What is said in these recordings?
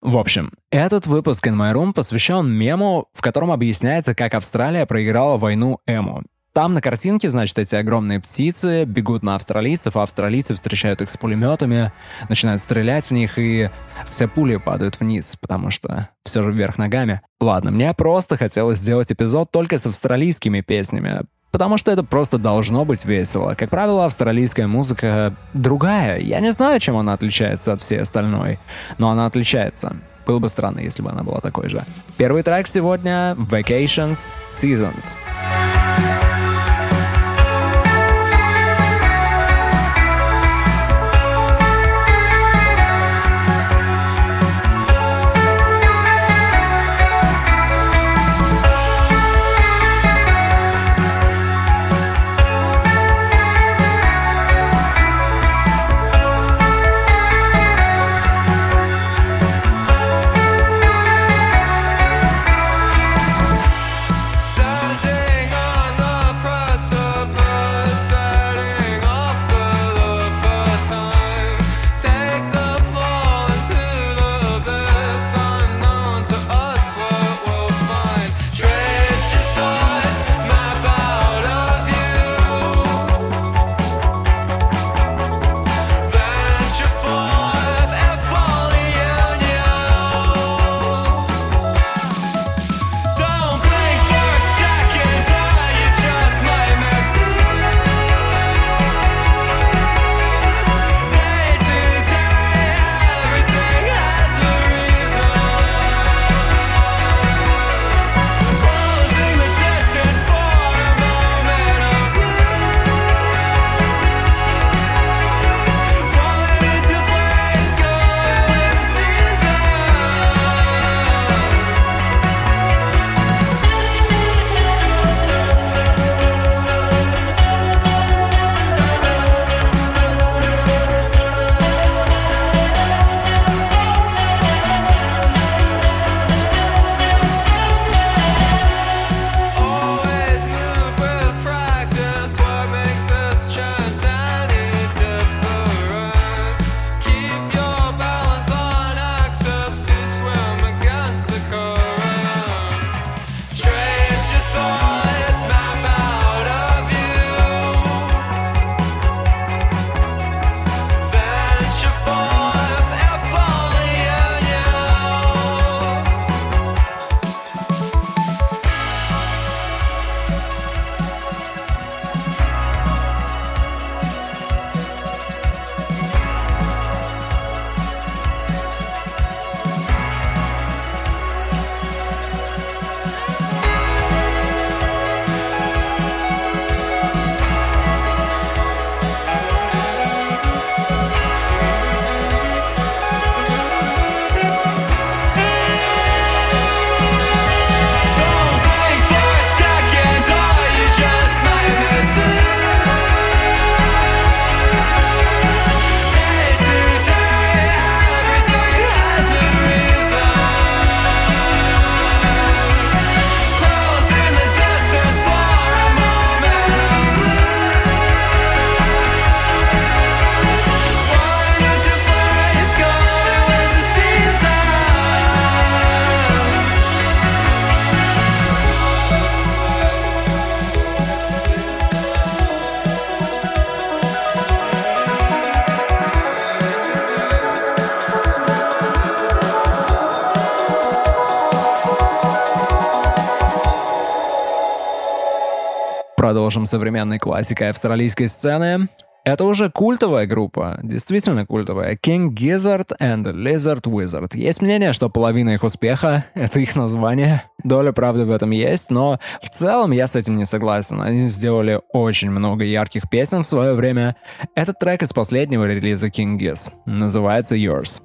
В общем, этот выпуск In My Room посвящен мему, в котором объясняется, как Австралия проиграла войну Эму. Там на картинке, значит, эти огромные птицы бегут на австралийцев, а австралийцы встречают их с пулеметами, начинают стрелять в них, и все пули падают вниз, потому что все же вверх ногами. Ладно, мне просто хотелось сделать эпизод только с австралийскими песнями, потому что это просто должно быть весело. Как правило, австралийская музыка другая. Я не знаю, чем она отличается от всей остальной, но она отличается. Было бы странно, если бы она была такой же. Первый трек сегодня — Vacations Seasons. Standing современной классикой австралийской сцены. Это уже культовая группа, действительно культовая. King Gizzard and Lizard Wizard. Есть мнение, что половина их успеха — это их название. Доля правды в этом есть, но в целом я с этим не согласен. Они сделали очень много ярких песен в свое время. Этот трек из последнего релиза King Giz. Называется Yours.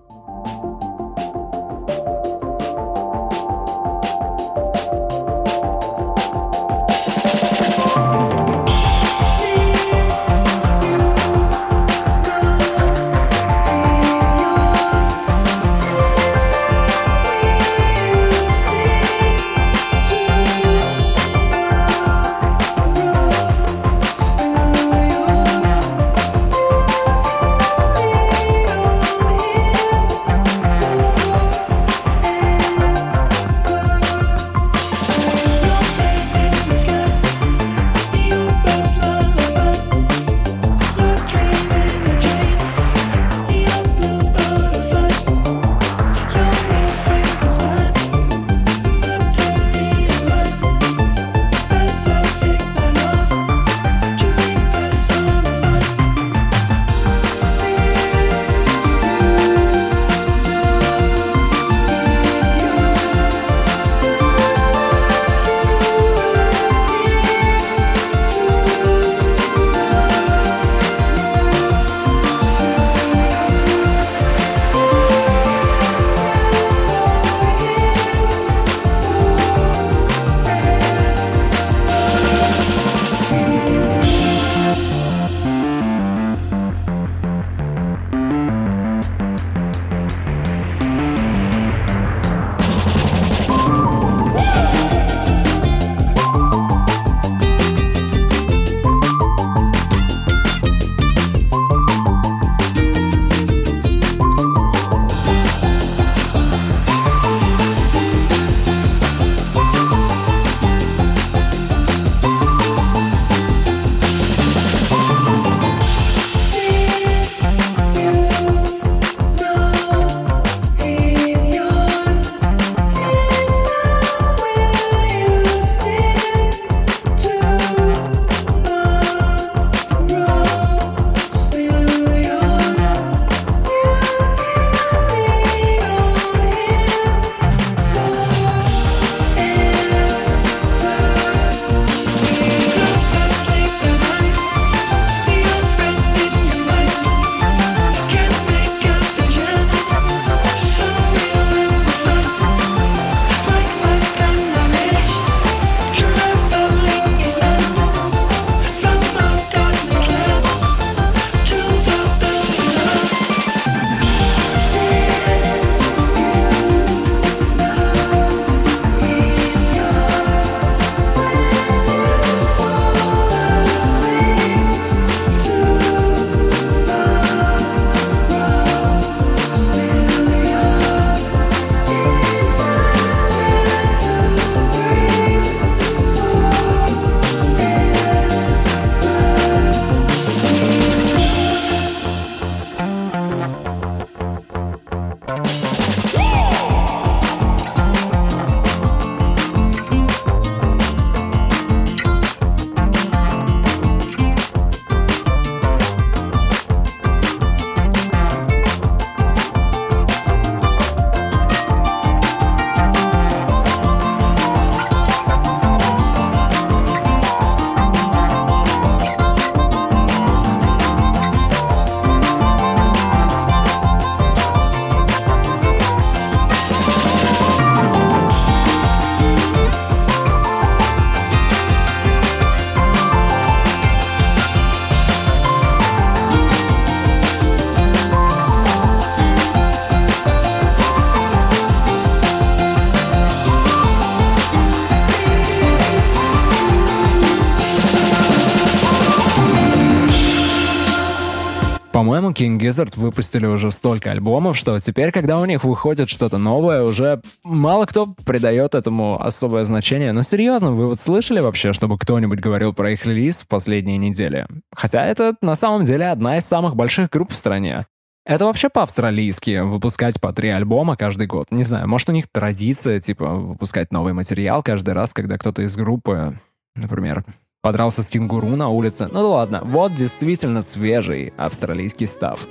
По-моему, King Gizzard выпустили уже столько альбомов, что теперь, когда у них выходит что-то новое, уже мало кто придает этому особое значение. Но серьезно, вы вот слышали вообще, чтобы кто-нибудь говорил про их релиз в последние недели? Хотя это на самом деле одна из самых больших групп в стране. Это вообще по-австралийски, выпускать по три альбома каждый год. Не знаю, может, у них традиция, типа, выпускать новый материал каждый раз, когда кто-то из группы, например, подрался с кенгуру на улице. Ну ладно, вот действительно свежий австралийский став.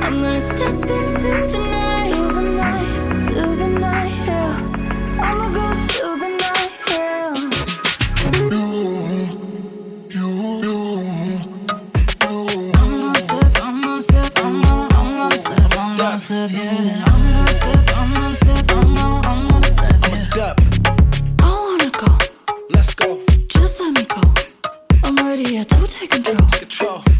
I'm gonna step into the light. Gonna step, yeah. I'm gonna step, I'm gonna step, I'm gonna, I'm gonna step, yeah. Step, I wanna go, let's go. just let me go. I'm ready yeah, to take control. Control.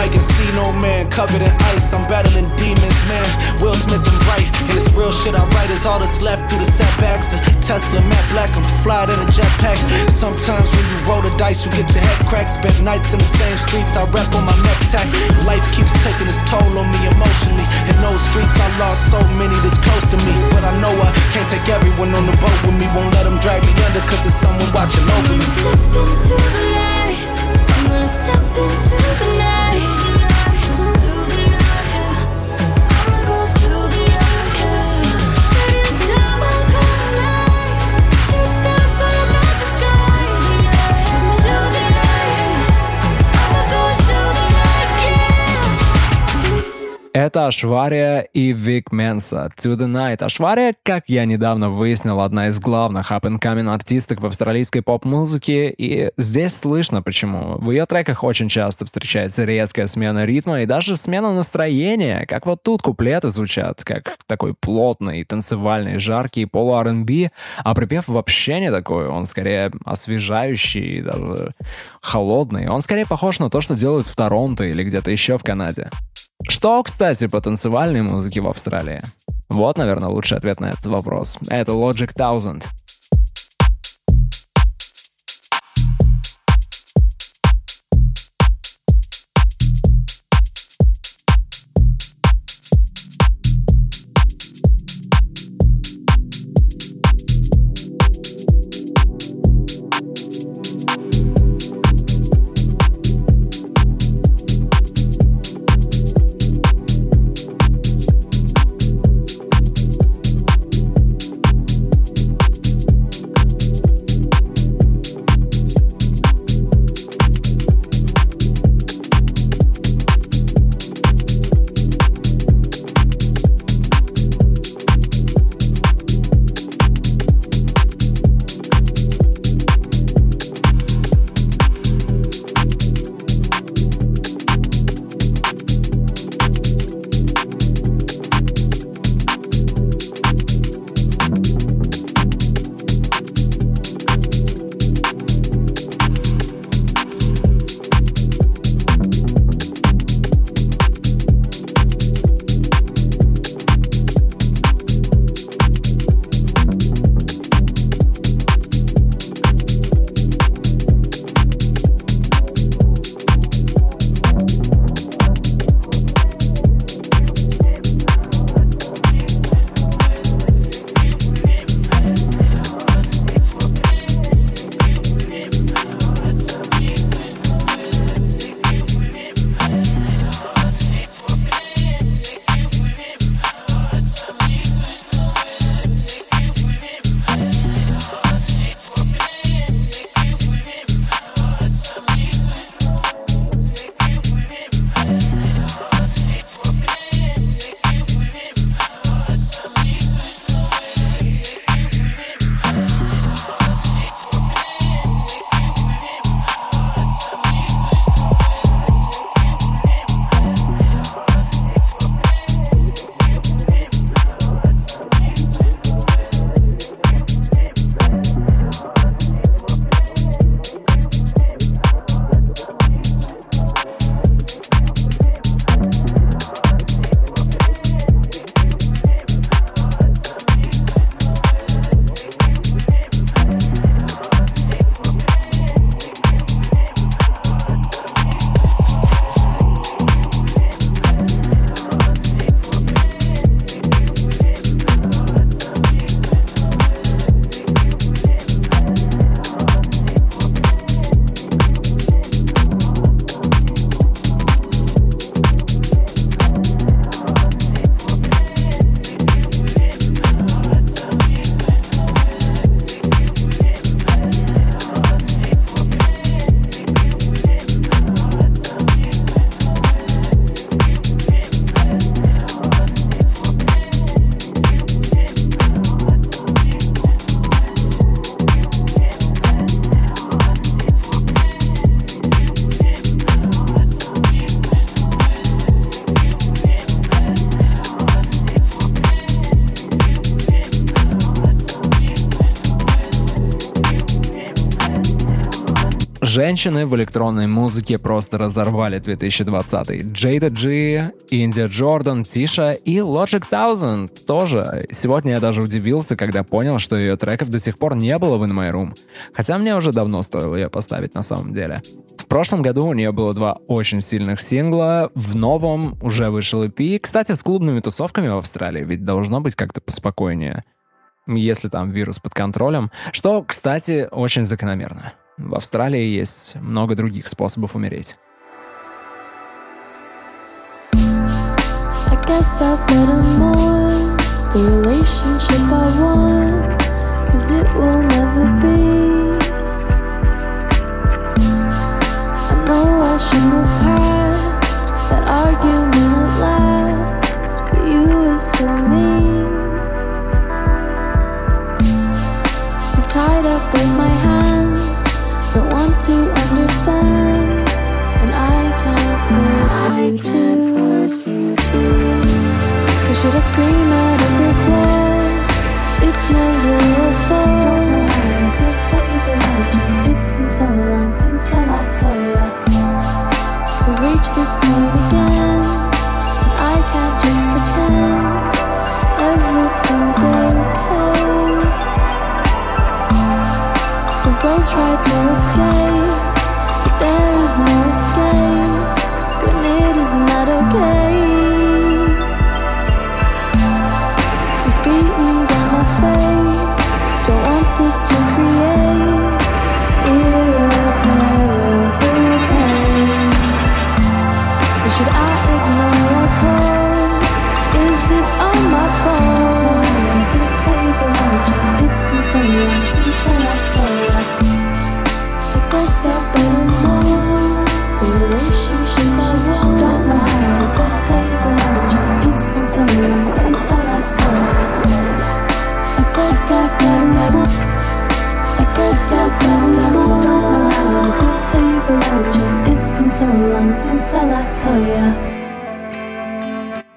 Feeling like Encino Man, covered in ice. I'm battling demons, man. Will Smith and Bright, and this real shit I write is all that's left through the setbacks. Tesla, matte black, I'm fly in a jetpack. Sometimes when you roll the dice, you get your head cracked. Spent nights in the same streets, I rep on my necktie. Life keeps taking its toll on me emotionally. In those streets, I lost so many that's close to me. But I know I can't take everyone on the boat with me. Won't let them drag me under, cause there's someone watching over I'm me. gonna step into the light. I'm gonna step into the night. Это Ашвария и Вик Менса. To the Night. Ашвария, как я недавно выяснил, одна из главных up-and-coming артисток в австралийской поп-музыке, и здесь слышно почему. В ее треках очень часто встречается резкая смена ритма и даже смена настроения, как вот тут куплеты звучат, как такой плотный, танцевальный, жаркий полу-R&B, а припев вообще не такой, он скорее освежающий даже холодный. Он скорее похож на то, что делают в Торонто или где-то еще в Канаде. Что, кстати, по танцевальной музыке в Австралии? Вот, наверное, лучший ответ на этот вопрос. Это Logic 1000. Женщины в электронной музыке просто разорвали 2020. Джейда Джи, Индия Джордан, Тиша и Logic 1000 тоже. Сегодня я даже удивился, когда понял, что ее треков до сих пор не было в In My Room. Хотя мне уже давно стоило ее поставить на самом деле. В прошлом году у нее было два очень сильных сингла. В новом уже вышел EP. Кстати, с клубными тусовками в Австралии ведь должно быть как-то поспокойнее если там вирус под контролем, что, кстати, очень закономерно. В Австралии есть много других способов умереть. Guess I better mourn the relationship I want, cause it will never be. I know I should move past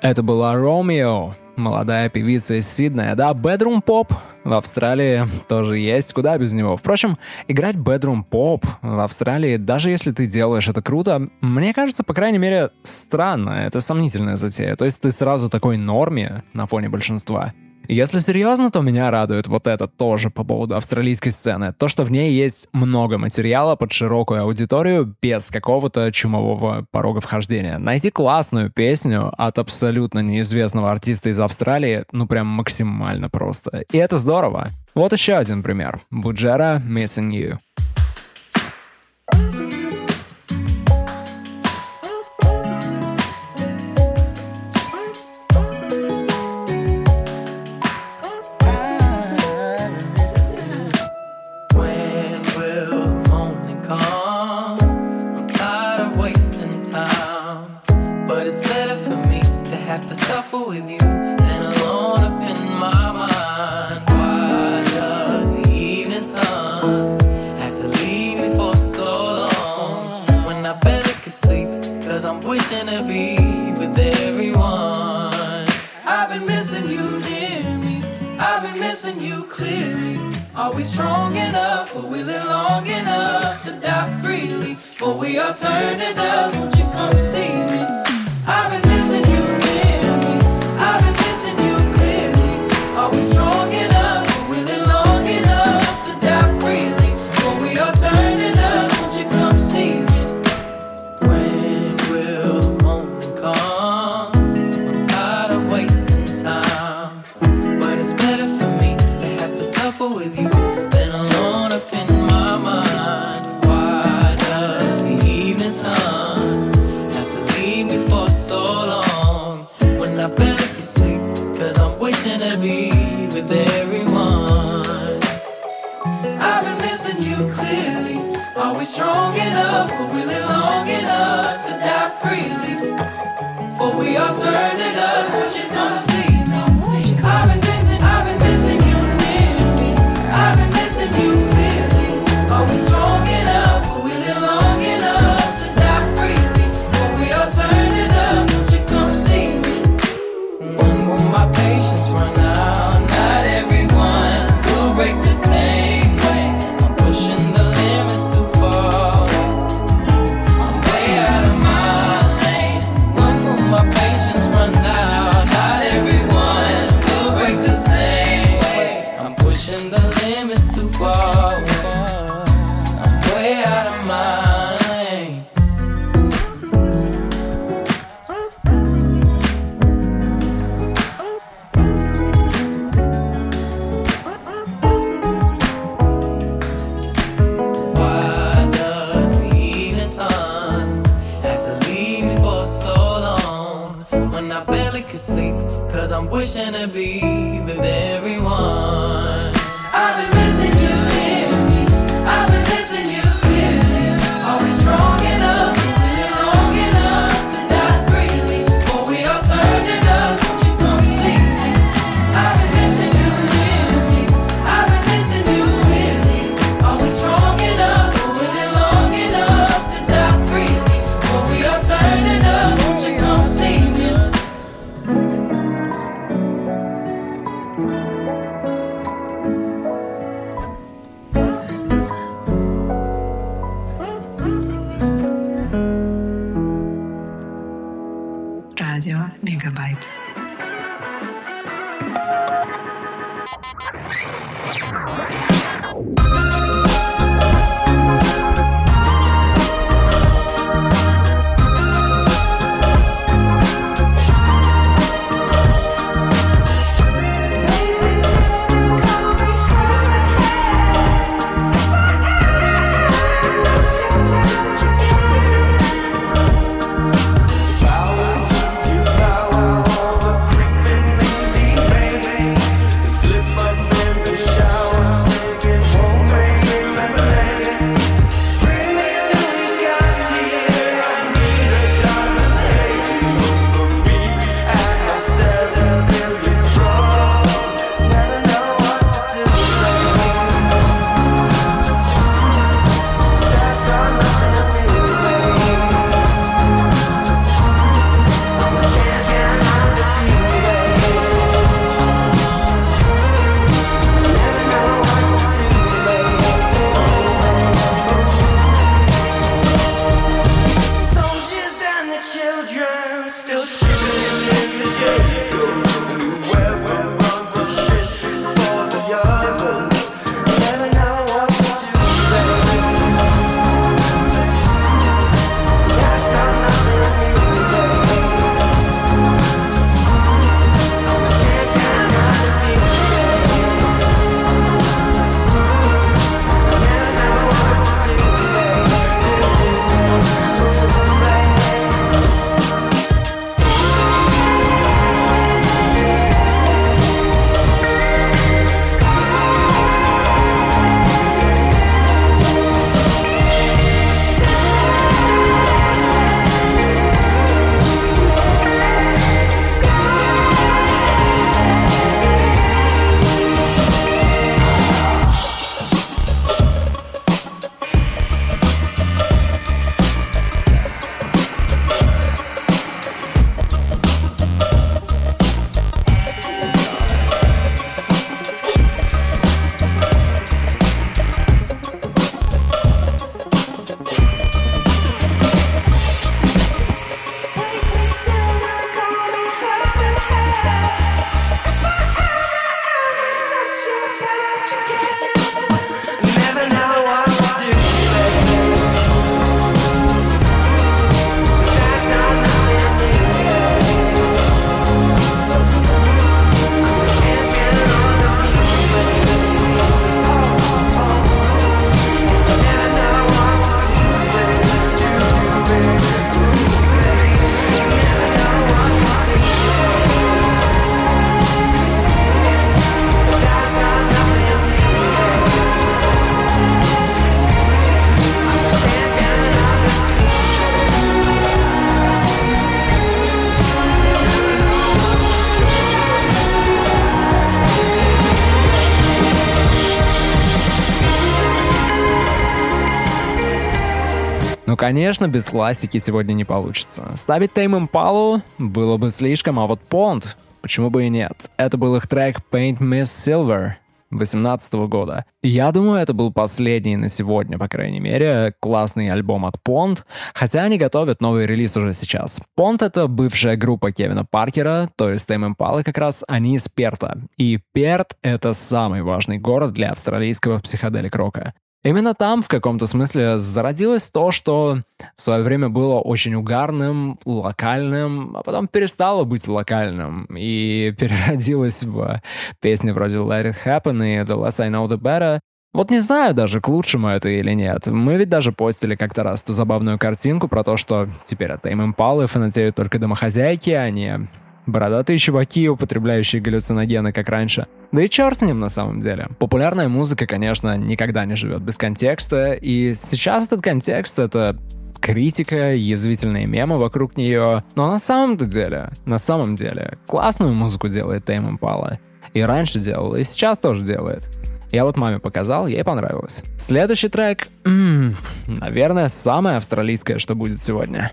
Это была Ромео, молодая певица из Сиднея. Да, Bedroom Pop в Австралии тоже есть, куда без него. Впрочем, играть Bedroom Pop в Австралии, даже если ты делаешь это круто, мне кажется, по крайней мере, странно. Это сомнительная затея. То есть ты сразу такой норме на фоне большинства. Если серьезно, то меня радует вот это тоже по поводу австралийской сцены. То, что в ней есть много материала под широкую аудиторию без какого-то чумового порога вхождения. Найти классную песню от абсолютно неизвестного артиста из Австралии, ну прям максимально просто. И это здорово. Вот еще один пример. Буджера Missing You. Wishing to be with everyone. I've been missing you near me. I've been missing you clearly. Are we strong enough or will it long enough to die freely? For we are turning dust, won't you come see конечно, без классики сегодня не получится. Ставить Тейм Импалу было бы слишком, а вот Понт, почему бы и нет? Это был их трек Paint Miss Silver 2018 года. Я думаю, это был последний на сегодня, по крайней мере, классный альбом от Понт, хотя они готовят новый релиз уже сейчас. Понт — это бывшая группа Кевина Паркера, то есть Tame Impala как раз, они из Перта. И Перт — это самый важный город для австралийского психоделик-рока. Именно там, в каком-то смысле, зародилось то, что в свое время было очень угарным, локальным, а потом перестало быть локальным и переродилось в песни вроде Let It Happen и The Less I Know The Better. Вот не знаю даже, к лучшему это или нет. Мы ведь даже постили как-то раз ту забавную картинку про то, что теперь от Tame Impala фанатеют только домохозяйки, а не Бородатые чуваки, употребляющие галлюциногены, как раньше. Да и черт с ним на самом деле. Популярная музыка, конечно, никогда не живет без контекста, и сейчас этот контекст — это критика, язвительные мемы вокруг нее. Но на самом-то деле, на самом деле, классную музыку делает Тейм Импала. И раньше делал, и сейчас тоже делает. Я вот маме показал, ей понравилось. Следующий трек, м, наверное, самое австралийское, что будет сегодня.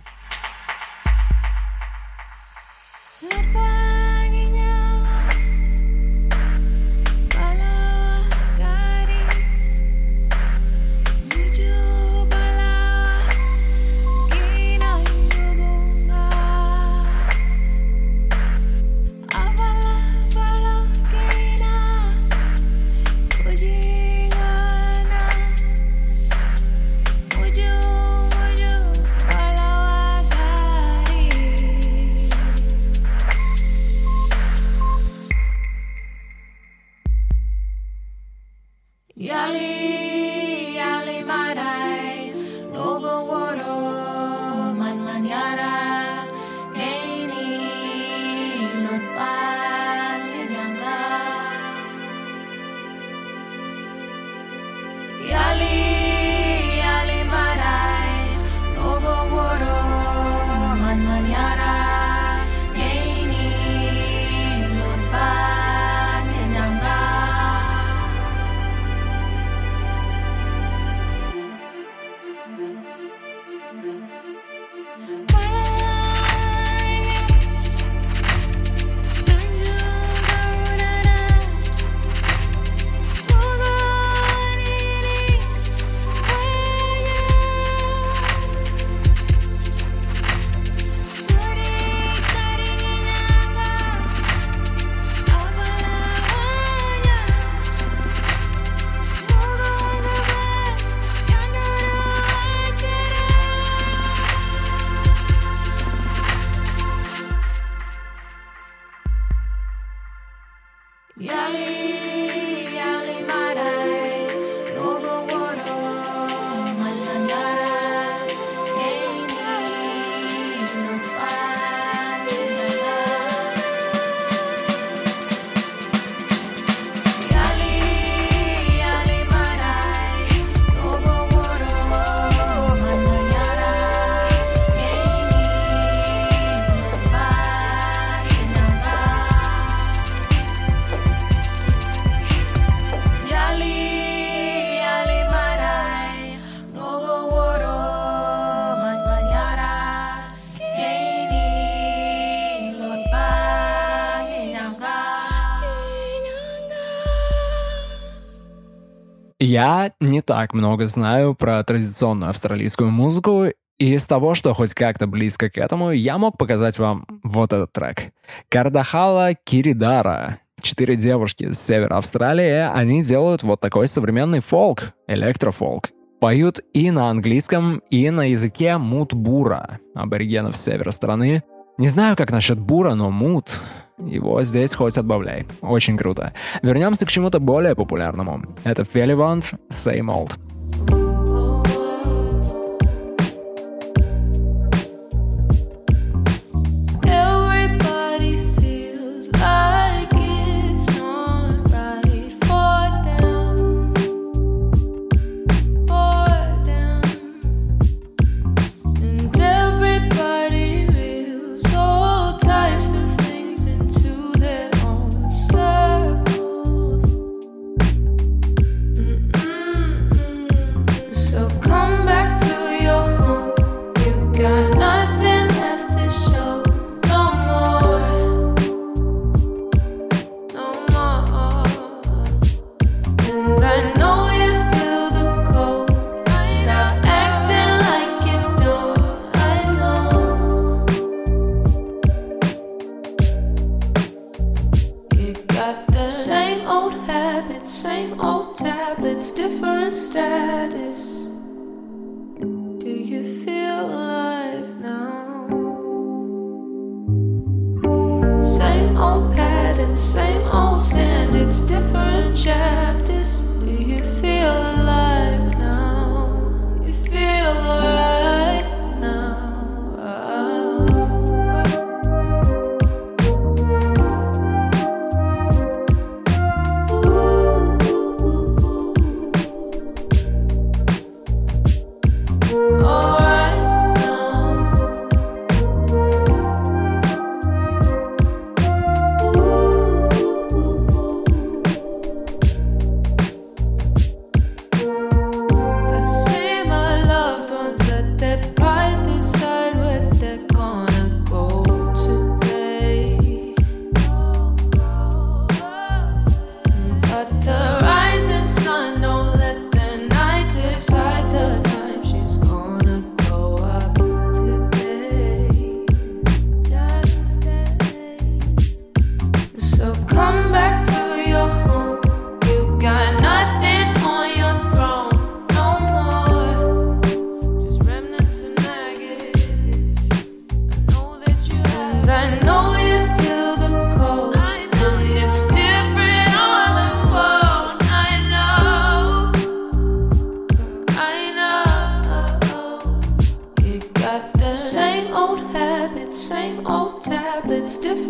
Я не так много знаю про традиционную австралийскую музыку, и из того, что хоть как-то близко к этому, я мог показать вам вот этот трек. Кардахала Киридара. Четыре девушки с севера Австралии, они делают вот такой современный фолк, электрофолк. Поют и на английском, и на языке мут-бура, аборигенов севера страны. Не знаю, как насчет бура, но мут, его здесь хоть отбавляй. Очень круто. Вернемся к чему-то более популярному. Это Феливант Same Old.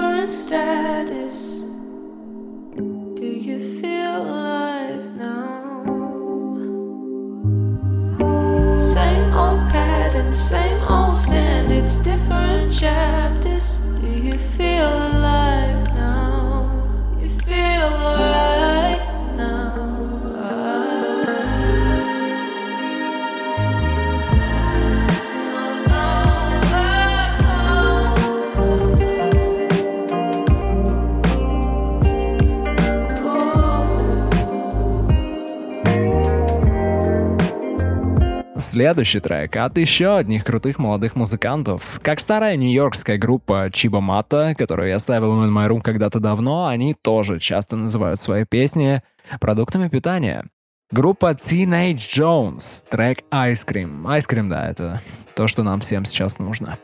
different status. Do you feel alive now? Same old pattern, same old standards, different chapter. следующий трек а от еще одних крутых молодых музыкантов. Как старая нью-йоркская группа Чиба Мата, которую я ставил в My Room когда-то давно, они тоже часто называют свои песни продуктами питания. Группа Teenage Jones, трек Ice Cream. Ice Cream, да, это то, что нам всем сейчас нужно.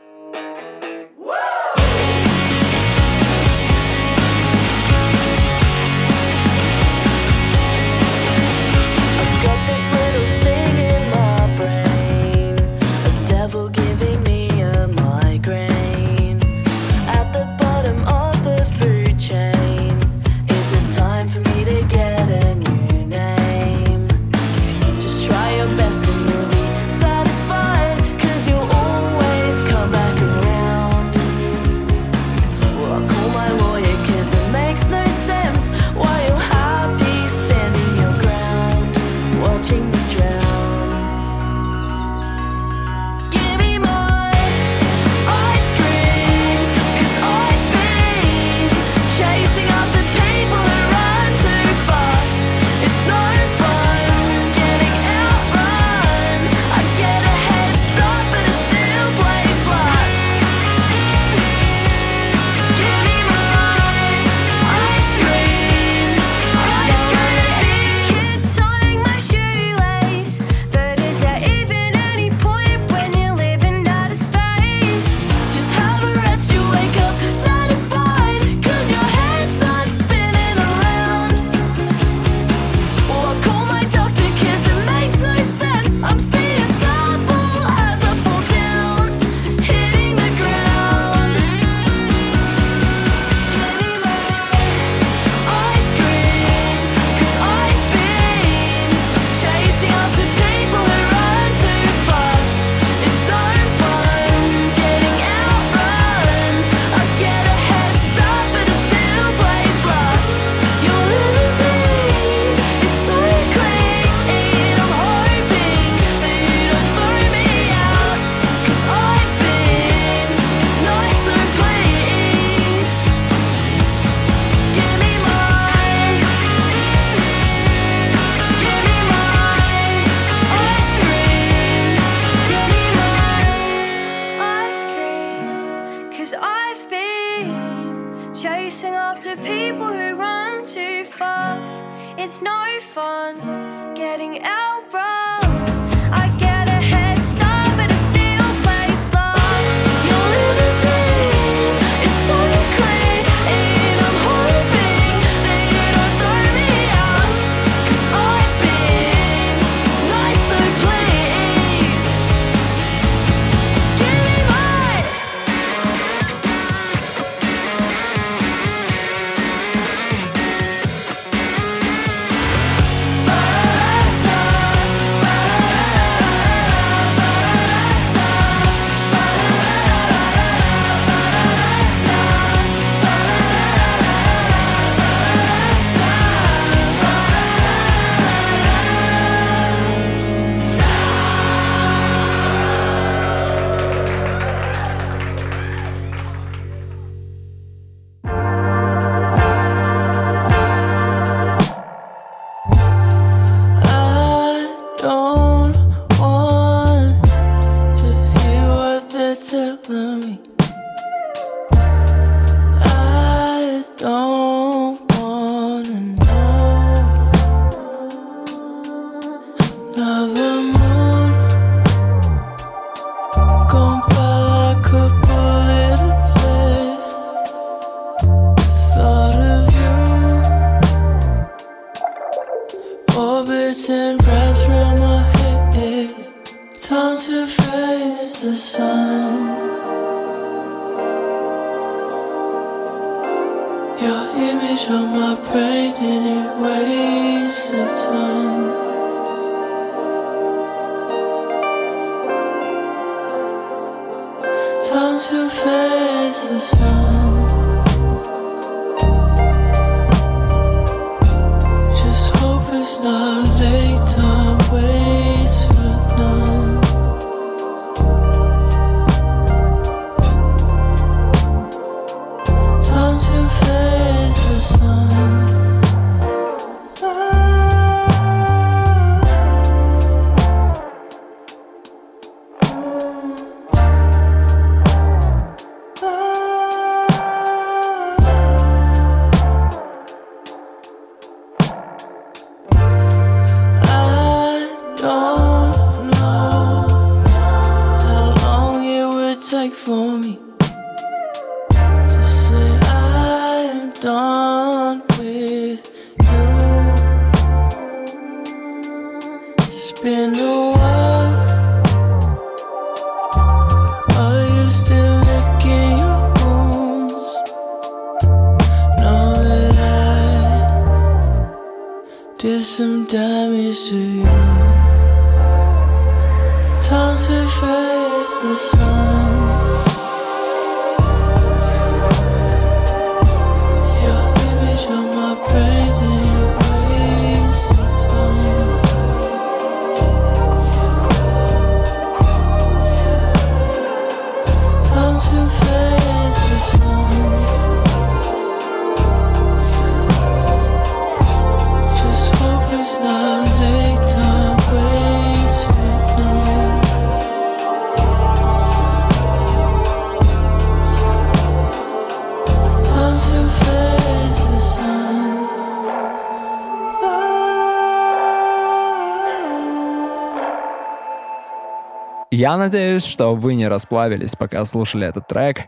Я надеюсь, что вы не расплавились, пока слушали этот трек.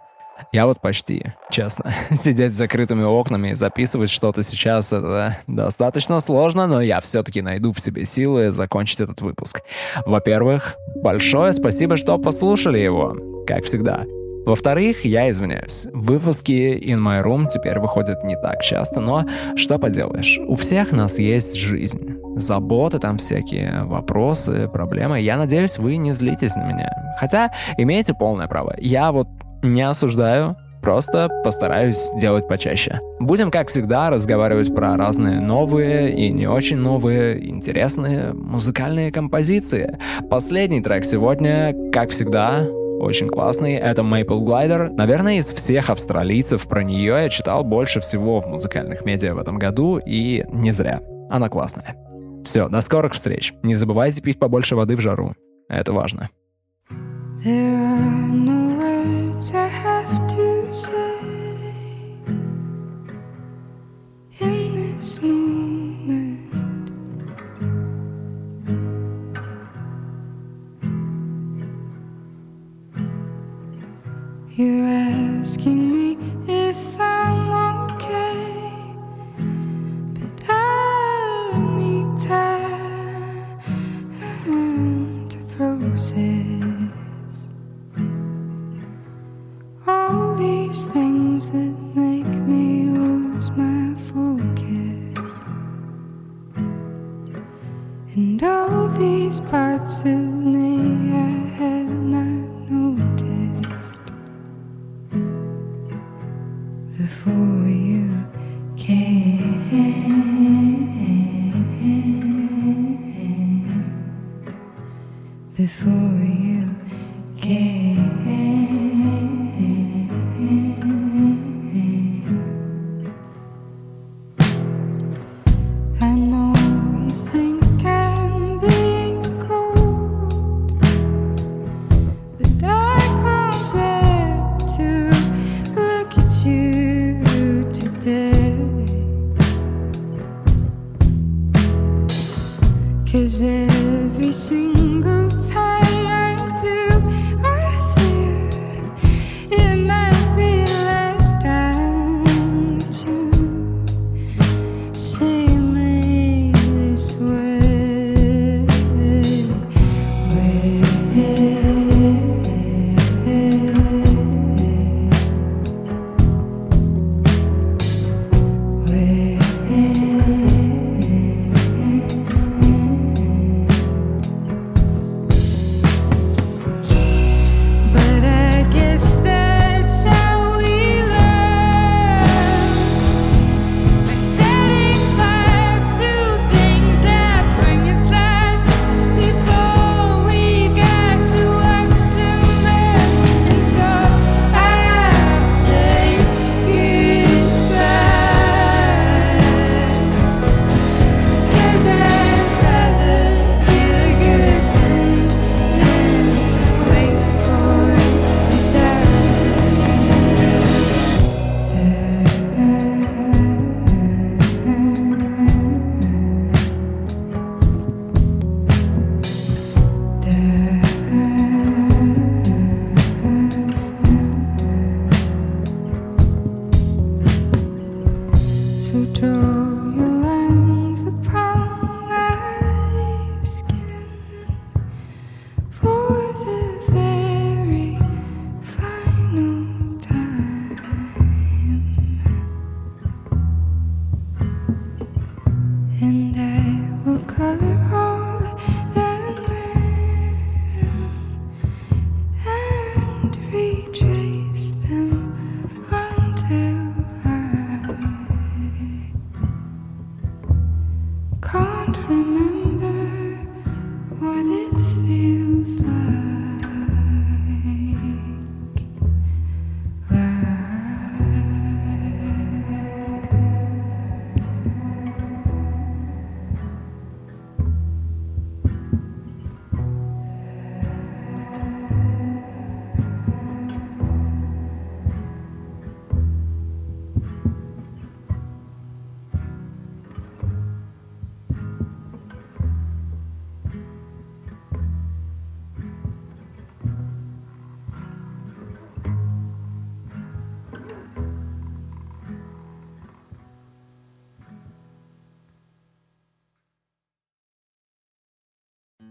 Я вот почти, честно. Сидеть с закрытыми окнами и записывать что-то сейчас — это достаточно сложно, но я все-таки найду в себе силы закончить этот выпуск. Во-первых, большое спасибо, что послушали его, как всегда. Во-вторых, я извиняюсь. Выпуски In My Room теперь выходят не так часто, но что поделаешь, у всех нас есть жизнь. Заботы там всякие, вопросы, проблемы. Я надеюсь, вы не злитесь на меня. Хотя имеете полное право. Я вот не осуждаю, Просто постараюсь делать почаще. Будем, как всегда, разговаривать про разные новые и не очень новые, интересные музыкальные композиции. Последний трек сегодня, как всегда, очень классный. Это Maple Glider. Наверное, из всех австралийцев про нее я читал больше всего в музыкальных медиа в этом году, и не зря. Она классная. Все, до скорых встреч. Не забывайте пить побольше воды в жару. Это важно. You're asking me if I'm okay,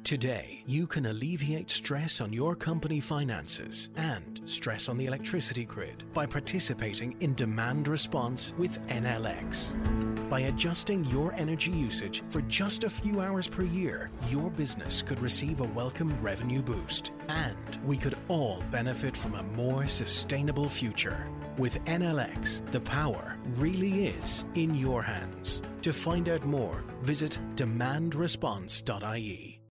Today, you can alleviate stress on your company finances and stress on the electricity grid by participating in demand response with NLX. By adjusting your energy usage for just a few hours per year, your business could receive a welcome revenue boost, and we could all benefit from a more sustainable future. With NLX, the power really is in your hands. To find out more, visit demandresponse.ie.